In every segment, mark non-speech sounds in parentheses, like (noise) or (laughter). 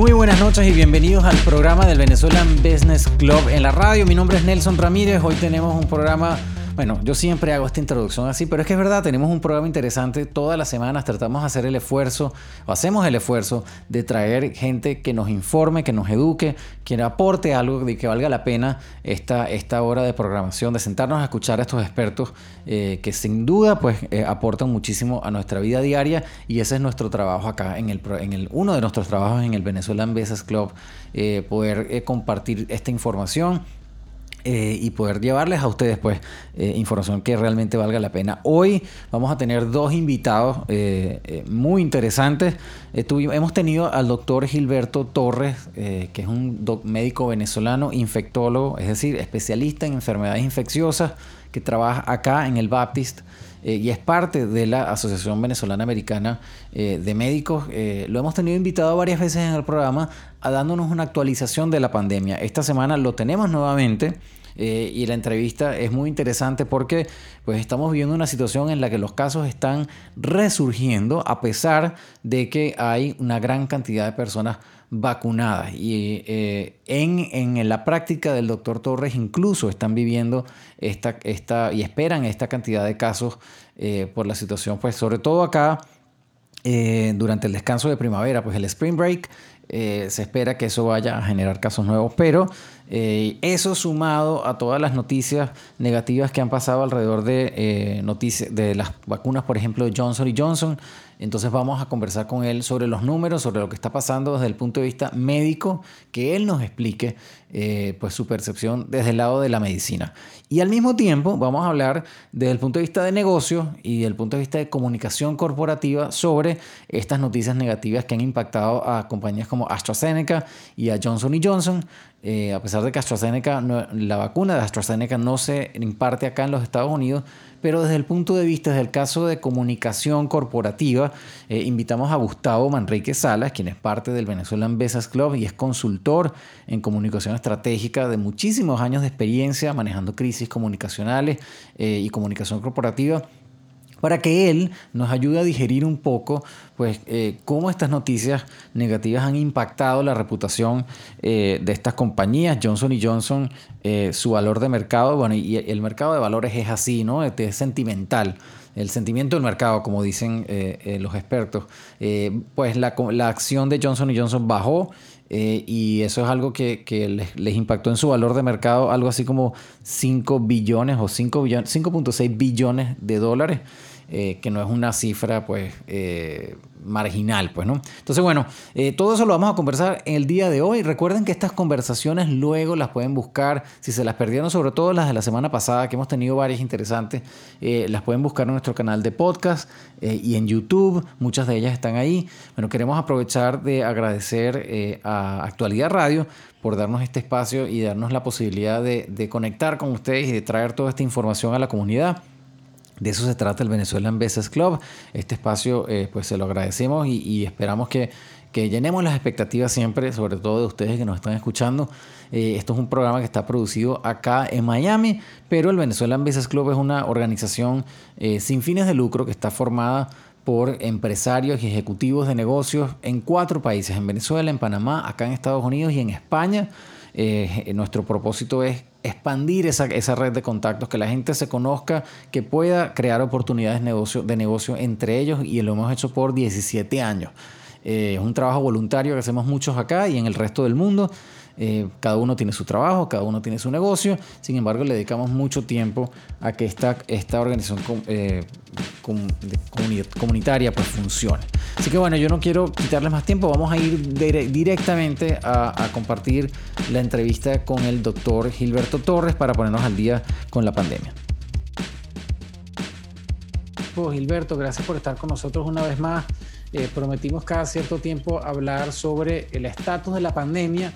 Muy buenas noches y bienvenidos al programa del Venezuelan Business Club en la radio. Mi nombre es Nelson Ramírez. Hoy tenemos un programa bueno, yo siempre hago esta introducción así, pero es que es verdad, tenemos un programa interesante. Todas las semanas, tratamos de hacer el esfuerzo, o hacemos el esfuerzo de traer gente que nos informe, que nos eduque, que aporte algo de que valga la pena esta, esta hora de programación, de sentarnos a escuchar a estos expertos eh, que sin duda pues eh, aportan muchísimo a nuestra vida diaria. Y ese es nuestro trabajo acá en el, en el uno de nuestros trabajos en el Venezuelan Business Club, eh, poder compartir esta información eh, y poder llevarles a ustedes pues eh, información que realmente valga la pena. Hoy vamos a tener dos invitados eh, muy interesantes. hemos tenido al doctor Gilberto Torres, que es un médico venezolano, infectólogo, es decir, especialista en enfermedades infecciosas, que trabaja acá en el Baptist. y es parte de la Asociación Venezolana Americana de Médicos. lo hemos tenido invitado varias veces en el programa a dándonos una actualización de la pandemia. Esta semana lo tenemos nuevamente. Eh, y la entrevista es muy interesante porque pues estamos viviendo una situación en la que los casos están resurgiendo a pesar de que hay una gran cantidad de personas vacunadas. Y eh, en, en, la práctica del doctor Torres incluso están viviendo esta, esta, y esperan esta cantidad de casos eh, por la situación, pues sobre todo acá durante el descanso de primavera, pues el spring break eh, se espera que eso vaya a generar casos nuevos, pero eh, eso sumado a todas las noticias negativas que han pasado alrededor de, eh, noticias, de las vacunas, por ejemplo, de Johnson y Johnson, entonces vamos a conversar con él sobre los números, sobre lo que está pasando desde el punto de vista médico, que él nos explique eh, pues su percepción desde el lado de la medicina. Y al mismo tiempo vamos a hablar desde el punto de vista de negocio y desde el punto de vista de comunicación corporativa sobre estas noticias negativas que han impactado a compañías como AstraZeneca y a Johnson Johnson. Eh, a pesar de que AstraZeneca, la vacuna de AstraZeneca no se imparte acá en los Estados Unidos, pero desde el punto de vista, del caso de comunicación corporativa, eh, invitamos a Gustavo Manrique Salas, quien es parte del Venezuelan Business Club y es consultor en comunicación estratégica de muchísimos años de experiencia manejando crisis comunicacionales eh, y comunicación corporativa para que él nos ayude a digerir un poco pues eh, cómo estas noticias negativas han impactado la reputación eh, de estas compañías. Johnson Johnson, eh, su valor de mercado, bueno, y el mercado de valores es así, ¿no? Este, es sentimental. El sentimiento del mercado, como dicen los expertos, pues la, la, acción de Johnson Johnson bajó y eso es algo que, les, les, impactó en su valor de mercado, algo así como 5 billones o 5.6 billones de dólares. Eh, que no es una cifra pues eh, marginal, pues, ¿no? Entonces, bueno, eh, todo eso lo vamos a conversar el día de hoy. Recuerden que estas conversaciones luego las pueden buscar, si se las perdieron, sobre todo las de la semana pasada, que hemos tenido varias interesantes, las pueden buscar en nuestro canal de podcast y en YouTube, muchas de ellas están ahí. Bueno, queremos aprovechar de agradecer a Actualidad Radio por darnos este espacio y darnos la posibilidad de, de conectar con ustedes y de traer toda esta información a la comunidad. De eso se trata el Venezuelan Business Club. Este espacio, eh, pues se lo agradecemos y, esperamos que, llenemos las expectativas siempre, sobre todo de ustedes que nos están escuchando. Eh, esto es un programa que está producido acá en Miami, pero el Venezuelan Business Club es una organización eh, sin fines de lucro que está formada por empresarios y ejecutivos de negocios en cuatro países, en Venezuela, en Panamá, acá en Estados Unidos y en España. Nuestro propósito es expandir esa, esa, red de contactos, que la gente se conozca, que pueda crear oportunidades de negocio, de negocio entre ellos y lo hemos hecho por 17 años. Eh, es un trabajo voluntario que hacemos muchos acá y en el resto del mundo. Eh, cada uno tiene su trabajo, cada uno tiene su negocio, sin embargo le dedicamos mucho tiempo a que esta, esta organización eh, comunitaria pues funcione. Así que bueno, yo no quiero quitarles más tiempo, vamos a ir directamente a, compartir la entrevista con el doctor Gilberto Torres para ponernos al día con la pandemia. Pues, Gilberto, gracias por estar con nosotros una vez más. Eh, prometimos cada cierto tiempo hablar sobre el estatus de la pandemia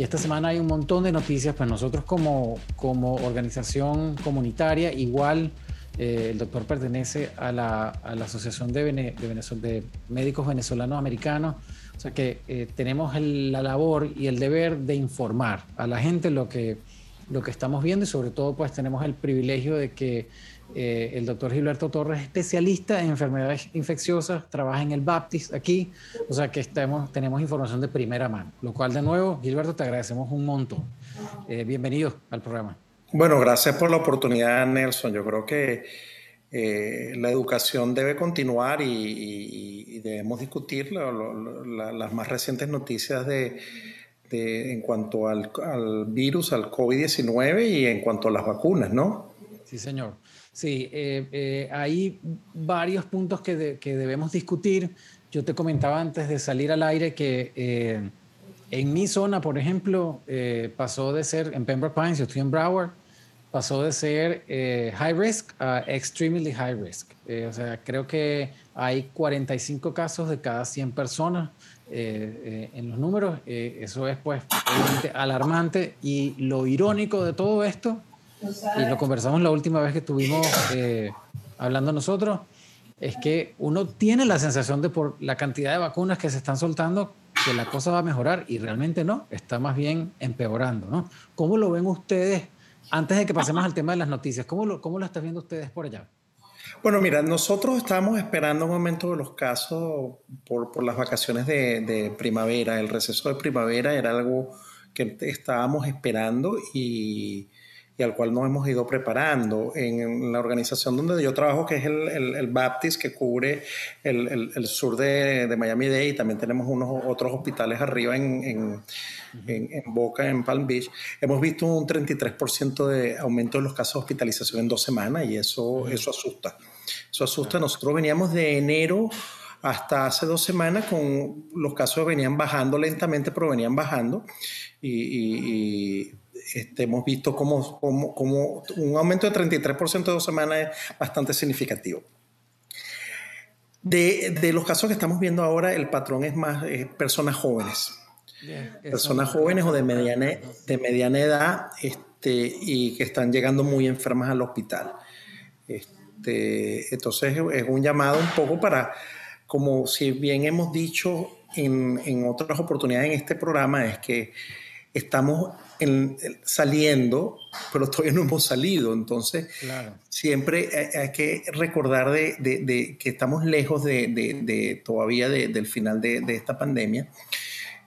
y esta semana hay un montón de noticias, pues nosotros como, como organización comunitaria, igual eh, el doctor pertenece a la, a la Asociación de, de, Médicos Venezolanos Americanos, o sea que eh, tenemos la labor y el deber de informar a la gente lo que, lo que estamos viendo y sobre todo pues tenemos el privilegio de que Eh, el doctor Gilberto Torres es especialista en enfermedades infecciosas, trabaja en el Baptist aquí, o sea que estamos, tenemos información de primera mano, lo cual de nuevo, Gilberto, te agradecemos un montón. Eh, bienvenido al programa. Bueno, gracias por la oportunidad, Nelson. Yo creo que eh, la educación debe continuar y, debemos discutir las más recientes noticias de, en cuanto al, al virus, al COVID-19 y en cuanto a las vacunas, ¿no? Sí, señor. Sí, eh, eh, hay varios puntos que, debemos discutir. Yo te comentaba antes de salir al aire que eh, en mi zona, por ejemplo, pasó de ser, en Pembroke Pines, yo estoy en Broward, pasó de ser high risk a extremely high risk. o sea, creo que hay 45 casos de cada 100 personas en los números. eso es pues alarmante y lo irónico de todo esto y lo conversamos la última vez que estuvimos eh, hablando nosotros, es que uno tiene la sensación de por la cantidad de vacunas que se están soltando que la cosa va a mejorar y realmente no, está más bien empeorando, ¿no? ¿Cómo lo ven ustedes antes de que pasemos al tema de las noticias? ¿Cómo lo, cómo lo están viendo ustedes por allá? Bueno, mira, nosotros estábamos esperando un momento de los casos por, por las vacaciones de, de, primavera. El receso de primavera era algo que estábamos esperando y y al cual nos hemos ido preparando. En la organización donde yo trabajo, que es el, el, Baptist, que cubre el, el sur de, de Miami-Dade, y también tenemos unos otros hospitales arriba en, en, en, Boca, en Palm Beach, hemos visto un 33% de aumento de los casos de hospitalización en dos semanas y eso, eso asusta. Eso asusta. Nosotros veníamos de enero hasta hace dos semanas con los casos venían bajando lentamente, pero venían bajando. y, este, hemos visto como, como, un aumento de 33% de dos semanas es bastante significativo. De, de, los casos que estamos viendo ahora, el patrón es más personas jóvenes. personas jóvenes o de mediana, de mediana edad este, y que están llegando muy enfermas al hospital. Este, entonces es un llamado un poco para, como si bien hemos dicho en, en otras oportunidades en este programa, es que estamos saliendo, pero todavía no hemos salido. Entonces, siempre hay, que recordar de, que estamos lejos de, todavía del final de, esta pandemia.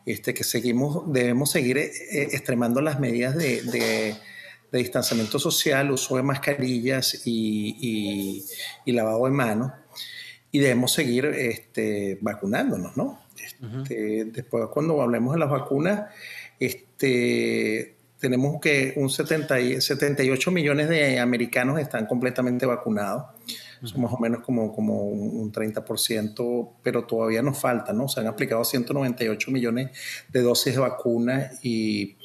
Este, que seguimos, debemos seguir eh, extremando las medidas de, distanciamiento social, uso de mascarillas y, lavado de manos. Y debemos seguir este, vacunándonos, ¿no? Este, después, cuando hablemos de las vacunas, este, tenemos que un 70, 78 millones de americanos están completamente vacunados. Son más o menos como, como un 30%, pero todavía nos falta, ¿no? Se han aplicado 198 millones de dosis de vacunas y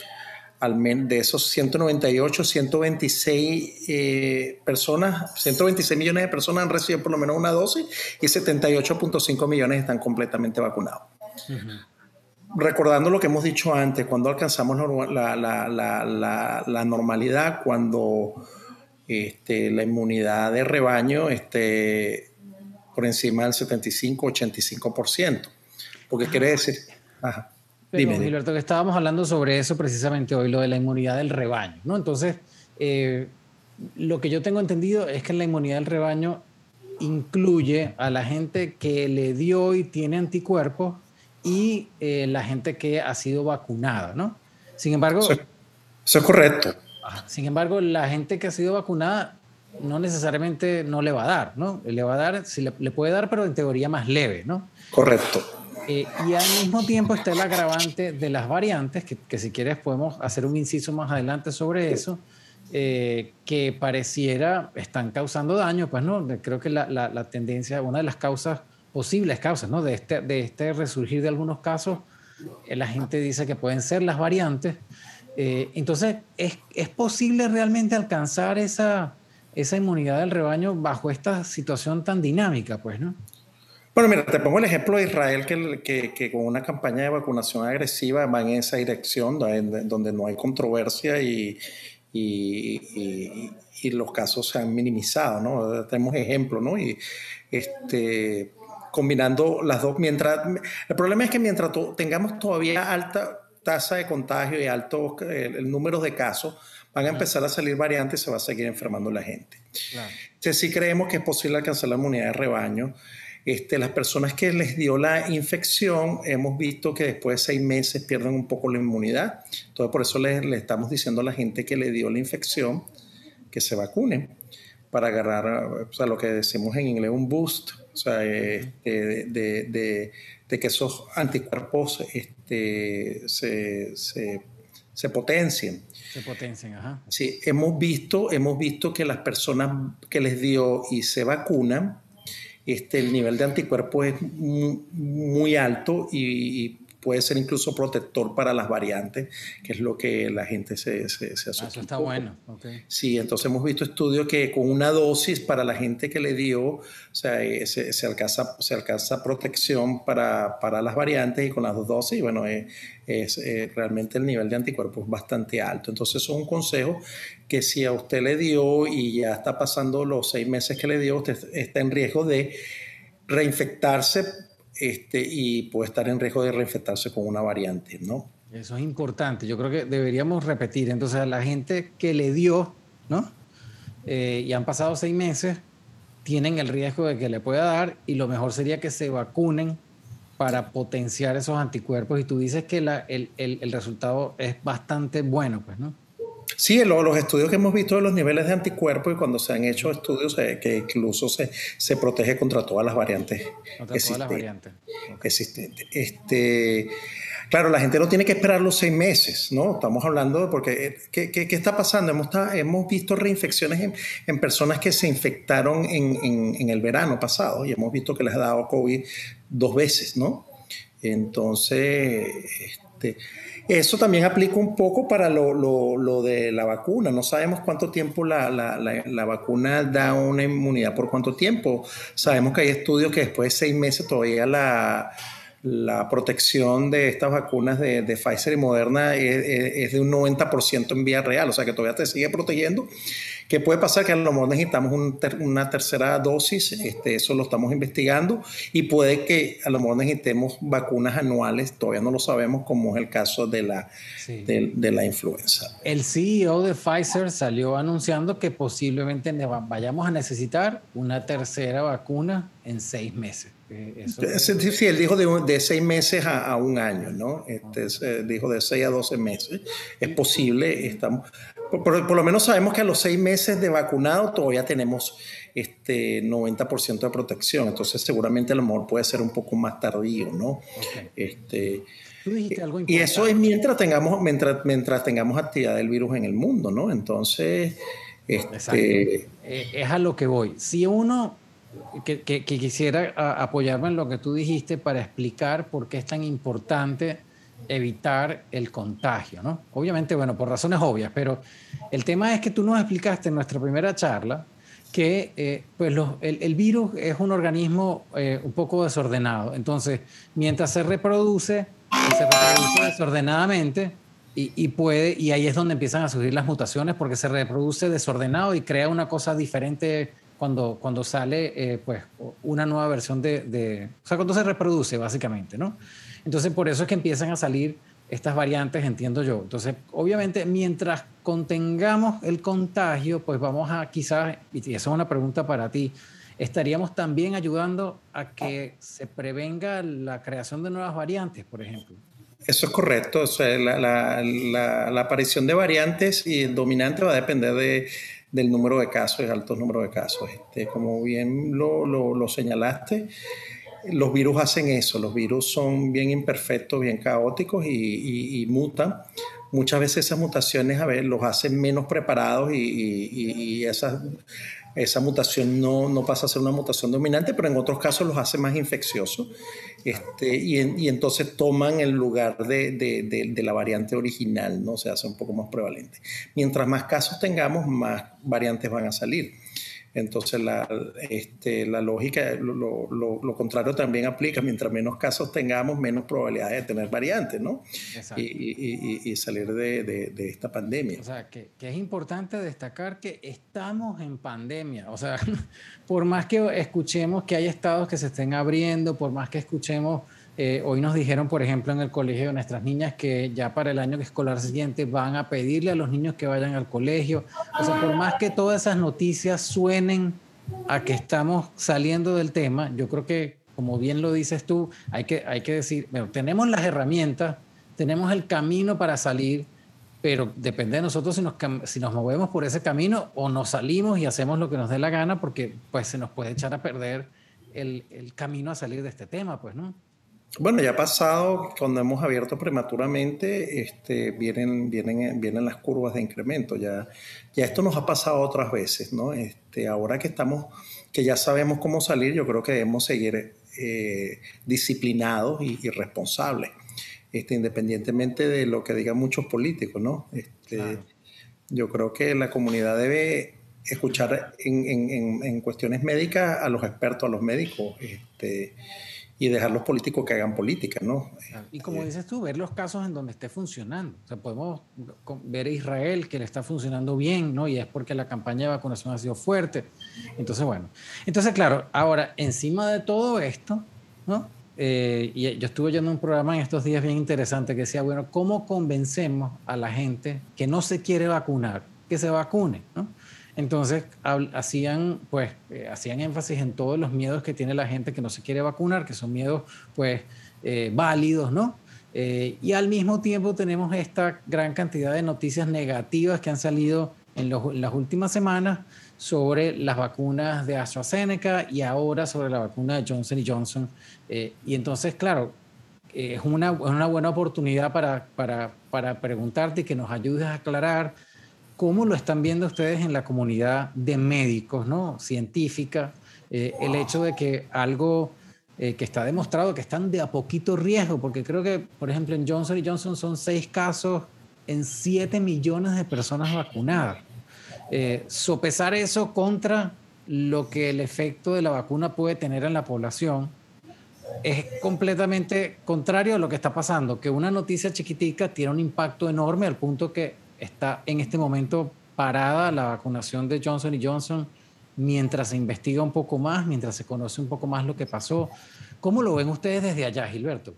al menos de esos 198, 126 eh, personas, 126 millones de personas han recibido por lo menos una dosis y 78.5 millones están completamente vacunados recordando lo que hemos dicho antes, cuando alcanzamos la, normalidad, cuando este, la inmunidad de rebaño esté por encima del 75-85%. Porque quiere decir... Ajá. Pero, Gilberto, que estábamos hablando sobre eso precisamente hoy, lo de la inmunidad del rebaño, ¿no? Entonces, eh, lo que yo tengo entendido es que la inmunidad del rebaño incluye a la gente que le dio y tiene anticuerpos y eh, la gente que ha sido vacunada, ¿no? Sin embargo... Eso, es correcto. Sin embargo, la gente que ha sido vacunada no necesariamente no le va a dar, ¿no? Le va a dar, sí le, puede dar, pero en teoría más leve, ¿no? Correcto. Eh, y al mismo tiempo está el agravante de las variantes, que, que, si quieres podemos hacer un inciso más adelante sobre eso, eh, que pareciera están causando daño, pues no, creo que la, la, la tendencia, una de las causas posibles causas ¿no? de, este, de este resurgir de algunos casos. Eh, la gente dice que pueden ser las variantes. Eh, entonces, ¿es, ¿es, posible realmente alcanzar esa, esa inmunidad del rebaño bajo esta situación tan dinámica? Pues, ¿no? Bueno, mira, te pongo el ejemplo de Israel, que, que, con una campaña de vacunación agresiva va en esa dirección, donde no hay controversia y, y, y, los casos se han minimizado, ¿no? Tenemos ejemplos, ¿no? Y este, combinando las dos. Mientras, el problema es que mientras tengamos todavía alta tasa de contagio y alto el, número de casos, van a empezar a salir variantes y se va a seguir enfermando la gente. Entonces sí creemos que es posible alcanzar la inmunidad de rebaño. Este, las personas que les dio la infección, hemos visto que después de seis meses pierden un poco la inmunidad. Entonces, por eso le, estamos diciendo a la gente que le dio la infección que se vacunen para agarrar, o sea, lo que decimos en inglés, un boost, o sea, este, de, que esos anticuerpos este, se, se, potencien. Se potencien, ajá. Sí, hemos visto, hemos visto que las personas que les dio y se vacunan, este, el nivel de anticuerpos es muy, alto y, puede ser incluso protector para las variantes, que es lo que la gente se, se, se ah, Eso está bueno. Sí, entonces hemos visto estudios que con una dosis para la gente que le dio, o sea, eh, se, alcanza, se alcanza protección para, para, las variantes y con las dos dosis, bueno, eh, es, eh, realmente el nivel de anticuerpos es bastante alto. Entonces, eso es un consejo que si a usted le dio y ya está pasando los seis meses que le dio, usted está en riesgo de reinfectarse este, y puede estar en riesgo de reinfectarse con una variante, ¿no? Eso es importante. Yo creo que deberíamos repetir. Entonces, a la gente que le dio, ¿no? Eh, y han pasado seis meses, tienen el riesgo de que le pueda dar y lo mejor sería que se vacunen para potenciar esos anticuerpos. Y tú dices que el, el, el resultado es bastante bueno, pues, ¿no? Sí, los estudios que hemos visto de los niveles de anticuerpos y cuando se han hecho estudios eh, que incluso se, se, protege contra todas las variantes, contra todas las variantes. existentes. Este, claro, la gente no tiene que esperar los seis meses, ¿no? Estamos hablando de porque, eh, ¿qué, qué, qué está pasando? Hemos, hemos visto reinfecciones en, en, personas que se infectaron en, en, en, el verano pasado y hemos visto que les ha dado COVID dos veces, ¿no? Entonces, este, eso también aplica un poco para lo, lo, lo de la vacuna. No sabemos cuánto tiempo la, la, la, vacuna da una inmunidad, por cuánto tiempo. Sabemos que hay estudios que después de seis meses todavía la, protección de estas vacunas de, de Pfizer y Moderna es, es, de un 90% en vía real, o sea que todavía te sigue protegiendo ¿Qué puede pasar? Que a lo mejor necesitamos una tercera dosis, este, eso lo estamos investigando, y puede que a lo mejor necesitemos vacunas anuales, todavía no lo sabemos, como es el caso de la, de, la influenza. El CEO de Pfizer salió anunciando que posiblemente vayamos a necesitar una tercera vacuna en seis meses. Eh, sí, él dijo de, de seis meses a, un año, ¿no? Este, dijo de seis a doce meses. Es posible, estamos, por, lo menos sabemos que a los seis meses de vacunado todavía tenemos este 90% de protección, entonces seguramente a lo mejor puede ser un poco más tardío, ¿no? Este, y eso es mientras tengamos, mientras, mientras tengamos actividad del virus en el mundo, ¿no? Entonces, este, eh, es a lo que voy. Si uno que, que, quisiera apoyarme en lo que tú dijiste para explicar por qué es tan importante evitar el contagio, ¿no? Obviamente, bueno, por razones obvias, pero el tema es que tú nos explicaste en nuestra primera charla que eh, pues el, virus es un organismo eh, un poco desordenado. Entonces, mientras se reproduce, se reproduce desordenadamente y, puede, y ahí es donde empiezan a surgir las mutaciones porque se reproduce desordenado y crea una cosa diferente cuando, cuando sale eh, pues, una nueva versión de, de, O sea, cuando se reproduce, básicamente, ¿no? Entonces, por eso es que empiezan a salir estas variantes, entiendo yo. Entonces, obviamente, mientras contengamos el contagio, pues vamos a quizás, y esa es una pregunta para ti, estaríamos también ayudando a que se prevenga la creación de nuevas variantes, por ejemplo. Eso es correcto. O la, aparición de variantes y dominante va a depender de, del número de casos, el alto número de casos. Este, como bien lo señalaste, los virus hacen eso, los virus son bien imperfectos, bien caóticos y, mutan. Muchas veces esas mutaciones a ver, los hacen menos preparados y, esa, mutación no, no, pasa a ser una mutación dominante, pero en otros casos los hace más infecciosos este, y, entonces toman el lugar de, de, la variante original, ¿no? se hace un poco más prevalente. Mientras más casos tengamos, más variantes van a salir. Entonces la, este, la lógica, lo, lo, contrario también aplica, mientras menos casos tengamos, menos probabilidades de tener variantes, ¿no? Y, y, y, salir de, de, esta pandemia. O sea, que, que, es importante destacar que estamos en pandemia, o sea, (laughs) por más que escuchemos que hay estados que se estén abriendo, por más que escuchemos Eh, hoy nos dijeron, por ejemplo, en el colegio de nuestras niñas que ya para el año escolar siguiente van a pedirle a los niños que vayan al colegio. O sea, por más que todas esas noticias suenen a que estamos saliendo del tema, yo creo que, como bien lo dices tú, hay que, hay que decir, bueno, tenemos las herramientas, tenemos el camino para salir, pero depende de nosotros si nos, si nos movemos por ese camino o nos salimos y hacemos lo que nos dé la gana, porque pues se nos puede echar a perder el, el camino a salir de este tema, pues, ¿no? Bueno, ya ha pasado, cuando hemos abierto prematuramente, este, vienen, vienen, vienen las curvas de incremento. Ya, ya esto nos ha pasado otras veces, ¿no? Este, ahora que estamos, que ya sabemos cómo salir, yo creo que debemos seguir eh, disciplinados y, responsables, este, independientemente de lo que digan muchos políticos, ¿no? Este, Yo creo que la comunidad debe escuchar en, en, en, cuestiones médicas a los expertos, a los médicos. Este, y dejar los políticos que hagan política, ¿no? Y como dices tú, ver los casos en donde esté funcionando. O sea, podemos ver a Israel que le está funcionando bien, ¿no? Y es porque la campaña de vacunación ha sido fuerte. Entonces, bueno. Entonces, claro, ahora, encima de todo esto, ¿no? Eh, y yo estuve oyendo un programa en estos días bien interesante que decía, bueno, ¿cómo convencemos a la gente que no se quiere vacunar, que se vacune, ¿no? Entonces hacían, pues, eh, hacían énfasis en todos los miedos que tiene la gente que no se quiere vacunar, que son miedos, pues, eh, válidos, ¿no? Eh, y al mismo tiempo tenemos esta gran cantidad de noticias negativas que han salido en, las últimas semanas sobre las vacunas de AstraZeneca y ahora sobre la vacuna de Johnson Johnson. y entonces, claro, es una, una, buena oportunidad para, para, para preguntarte y que nos ayudes a aclarar ¿Cómo lo están viendo ustedes en la comunidad de médicos, ¿no? científica? Eh, el hecho de que algo eh, que está demostrado que están de a poquito riesgo, porque creo que, por ejemplo, en Johnson Johnson son seis casos en siete millones de personas vacunadas. Eh, sopesar eso contra lo que el efecto de la vacuna puede tener en la población es completamente contrario a lo que está pasando, que una noticia chiquitica tiene un impacto enorme al punto que está en este momento parada la vacunación de Johnson Johnson mientras se investiga un poco más, mientras se conoce un poco más lo que pasó. ¿Cómo lo ven ustedes desde allá, Gilberto?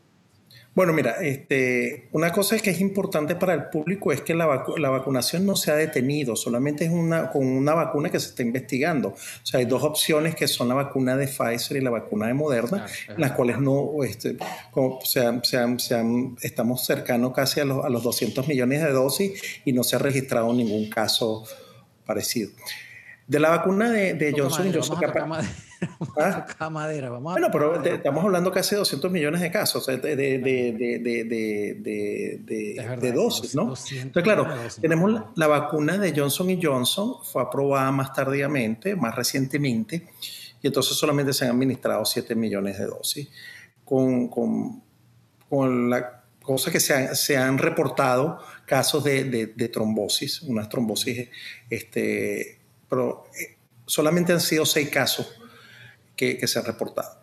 Bueno, mira, este, una cosa que es importante para el público es que la, vacunación no se ha detenido, solamente es una, con una vacuna que se está investigando. O sea, hay dos opciones que son la vacuna de Pfizer y la vacuna de Moderna, las cuales no, este, como, estamos cercanos casi a los, a los 200 millones de dosis y no se ha registrado ningún caso parecido. De la vacuna de, de Johnson Johnson. ¿Ah? madera, vamos bueno, pero estamos hablando casi de 200 millones de casos de, de, dosis, ¿no? Entonces, claro, tenemos la, vacuna de Johnson Johnson, fue aprobada más tardíamente, más recientemente, y entonces solamente se han administrado 7 millones de dosis, con, con, con la cosa que se han, se han reportado casos de, trombosis, unas trombosis este, pero eh, solamente han sido seis casos que, se han reportado.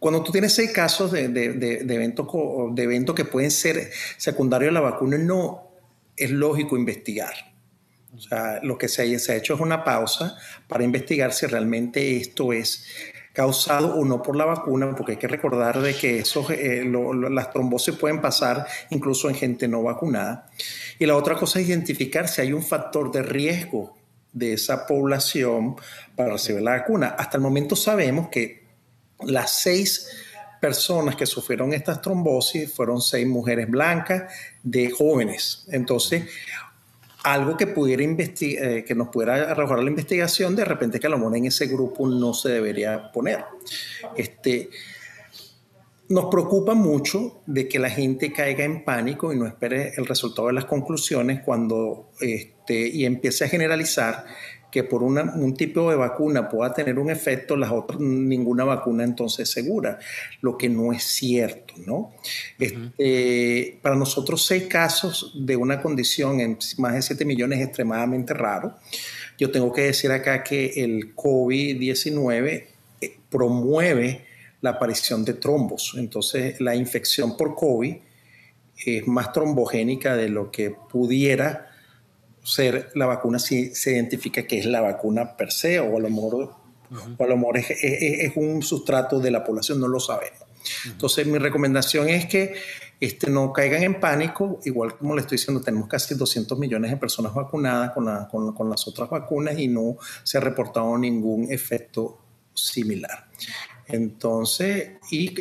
Cuando tú tienes seis casos de, de, de, eventos, de eventos que pueden ser secundarios a la vacuna, no es lógico investigar. O sea, lo que se ha, se ha hecho es una pausa para investigar si realmente esto es causado o no por la vacuna, porque hay que recordar de que esos, eh, las trombosis pueden pasar incluso en gente no vacunada. Y la otra cosa es identificar si hay un factor de riesgo de esa población para recibir la vacuna. Hasta el momento sabemos que las seis personas que sufrieron estas trombosis fueron seis mujeres blancas de jóvenes. Entonces, algo que pudiera eh, que nos pudiera arrojar la investigación, de repente que a lo mejor en ese grupo no se debería poner. Este, nos preocupa mucho de que la gente caiga en pánico y no espere el resultado de las conclusiones cuando este, y empiece a generalizar que por un tipo de vacuna pueda tener un efecto, las otras, ninguna vacuna entonces segura, lo que no es cierto, ¿no? Este, para nosotros, seis casos de una condición en más de 7 millones es extremadamente raro. Yo tengo que decir acá que el COVID-19 eh, promueve la aparición de trombos. Entonces, la infección por COVID es más trombogénica de lo que pudiera ser la vacuna si se identifica que es la vacuna per se o a lo mejor, a lo mejor es, un sustrato de la población, no lo sabemos. Entonces, mi recomendación es que este, no caigan en pánico, igual como le estoy diciendo, tenemos casi 200 millones de personas vacunadas con, con, con las otras vacunas y no se ha reportado ningún efecto similar. Entonces, y,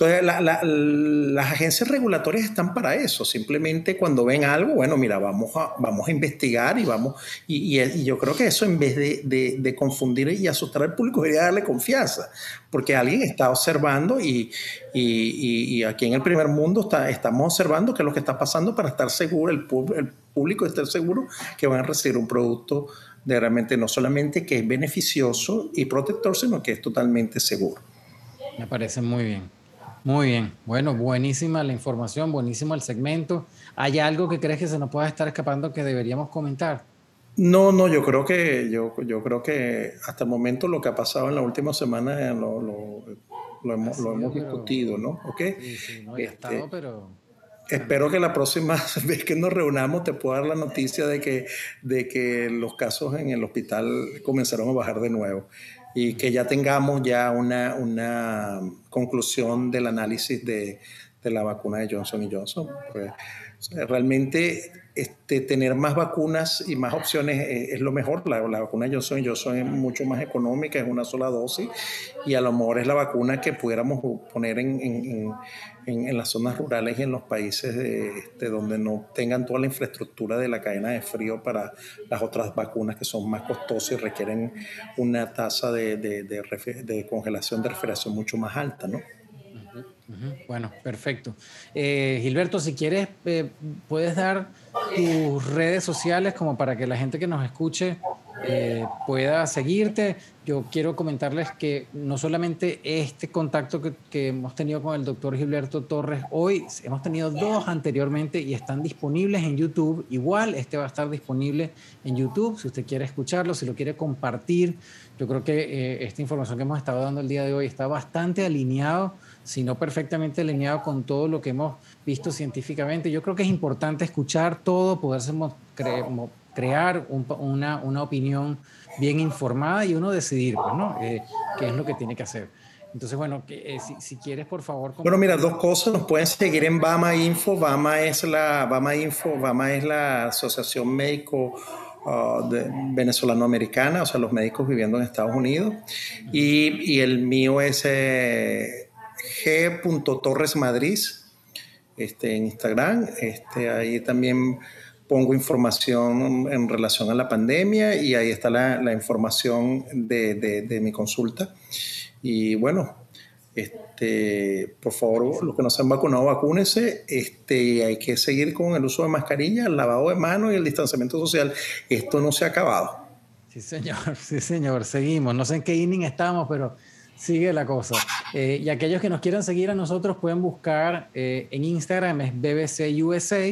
entonces las agencias regulatorias están para eso. Simplemente cuando ven algo, bueno, mira, vamos a, vamos a investigar y vamos. Y, yo creo que eso, en vez de, confundir y asustar al público, debería darle confianza, porque alguien está observando y, y aquí en el primer mundo está, estamos observando qué es lo que está pasando para estar seguro, el, el público estar seguro que van a recibir un producto de realmente no solamente que es beneficioso y protector, sino que es totalmente seguro. Me parece muy bien. Muy bien. Bueno, buenísima la información, buenísimo el segmento. ¿Hay algo que crees que se nos pueda estar escapando que deberíamos comentar? No, no, yo creo que yo, yo creo que hasta el momento lo que ha pasado en la última semana lo, lo, hemos, lo hemos discutido, ¿no? ¿Okay? Sí, sí, no he estado, este, pero Espero que la próxima (laughs) vez que nos reunamos te pueda dar la noticia de que, de que los casos en el hospital comenzaron a bajar de nuevo y que ya tengamos ya una, una conclusión del análisis de, de la vacuna de Johnson Johnson. Pues, realmente este, tener más vacunas y más opciones es, lo mejor. La, la, vacuna Johnson Johnson es mucho más económica, es una sola dosis y a lo mejor es la vacuna que pudiéramos poner en, en, en, las zonas rurales y en los países de, este, donde no tengan toda la infraestructura de la cadena de frío para las otras vacunas que son más costosas y requieren una tasa de, de, de congelación de refrigeración mucho más alta, ¿no? Bueno, perfecto. Eh, Gilberto, si quieres, eh, puedes dar tus redes sociales como para que la gente que nos escuche eh, pueda seguirte. Yo quiero comentarles que no solamente este contacto que, que, hemos tenido con el doctor Gilberto Torres hoy, hemos tenido dos anteriormente y están disponibles en YouTube. Igual este va a estar disponible en YouTube si usted quiere escucharlo, si lo quiere compartir. Yo creo que esta información que hemos estado dando el día de hoy está bastante alineado sino perfectamente alineado con todo lo que hemos visto científicamente. Yo creo que es importante escuchar todo, poder crear una, una, opinión bien informada y uno decidir, pues, ¿no? Eh, qué es lo que tiene que hacer. Entonces, bueno, eh, si, quieres, por favor. Bueno, mira, dos cosas. Nos pueden seguir en Bama Info. Bama es la, Bama Info, Bama es la Asociación Médico uh, Venezolano-Americana, o sea, los médicos viviendo en Estados Unidos. Y, y el mío es eh, g.torresmadrid este, en Instagram. Este, ahí también pongo información en relación a la pandemia y ahí está la, información de, mi consulta. Y bueno, este, por favor, los que no se han vacunado, vacúnense. Este, hay que seguir con el uso de mascarilla, el lavado de manos y el distanciamiento social. Esto no se ha acabado. Sí, señor, (laughs) sí, señor. Seguimos. No sé en qué inning estamos, pero sigue la cosa. Eh, y aquellos que nos quieran seguir a nosotros pueden buscar eh, en Instagram, es BBC USA.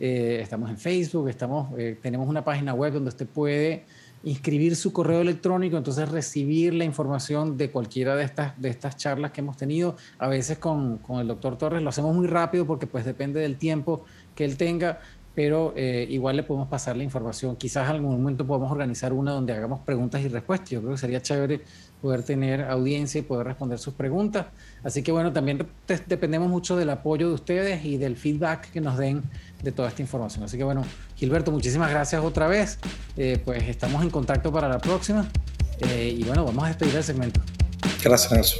Eh, estamos en Facebook, estamos, tenemos una página web donde usted puede inscribir su correo electrónico, entonces recibir la información de cualquiera de estas, de estas charlas que hemos tenido. A veces con, con el doctor Torres lo hacemos muy rápido porque pues depende del tiempo que él tenga, pero igual le podemos pasar la información. Quizás en algún momento podamos organizar una donde hagamos preguntas y respuestas. Yo creo que sería chévere poder tener audiencia y poder responder sus preguntas. Así que bueno, también dependemos mucho del apoyo de ustedes y del feedback que nos den de toda esta información. Así que bueno, Gilberto, muchísimas gracias otra vez. Eh, pues estamos en contacto para la próxima. Eh, y bueno, vamos a despedir el segmento. Gracias.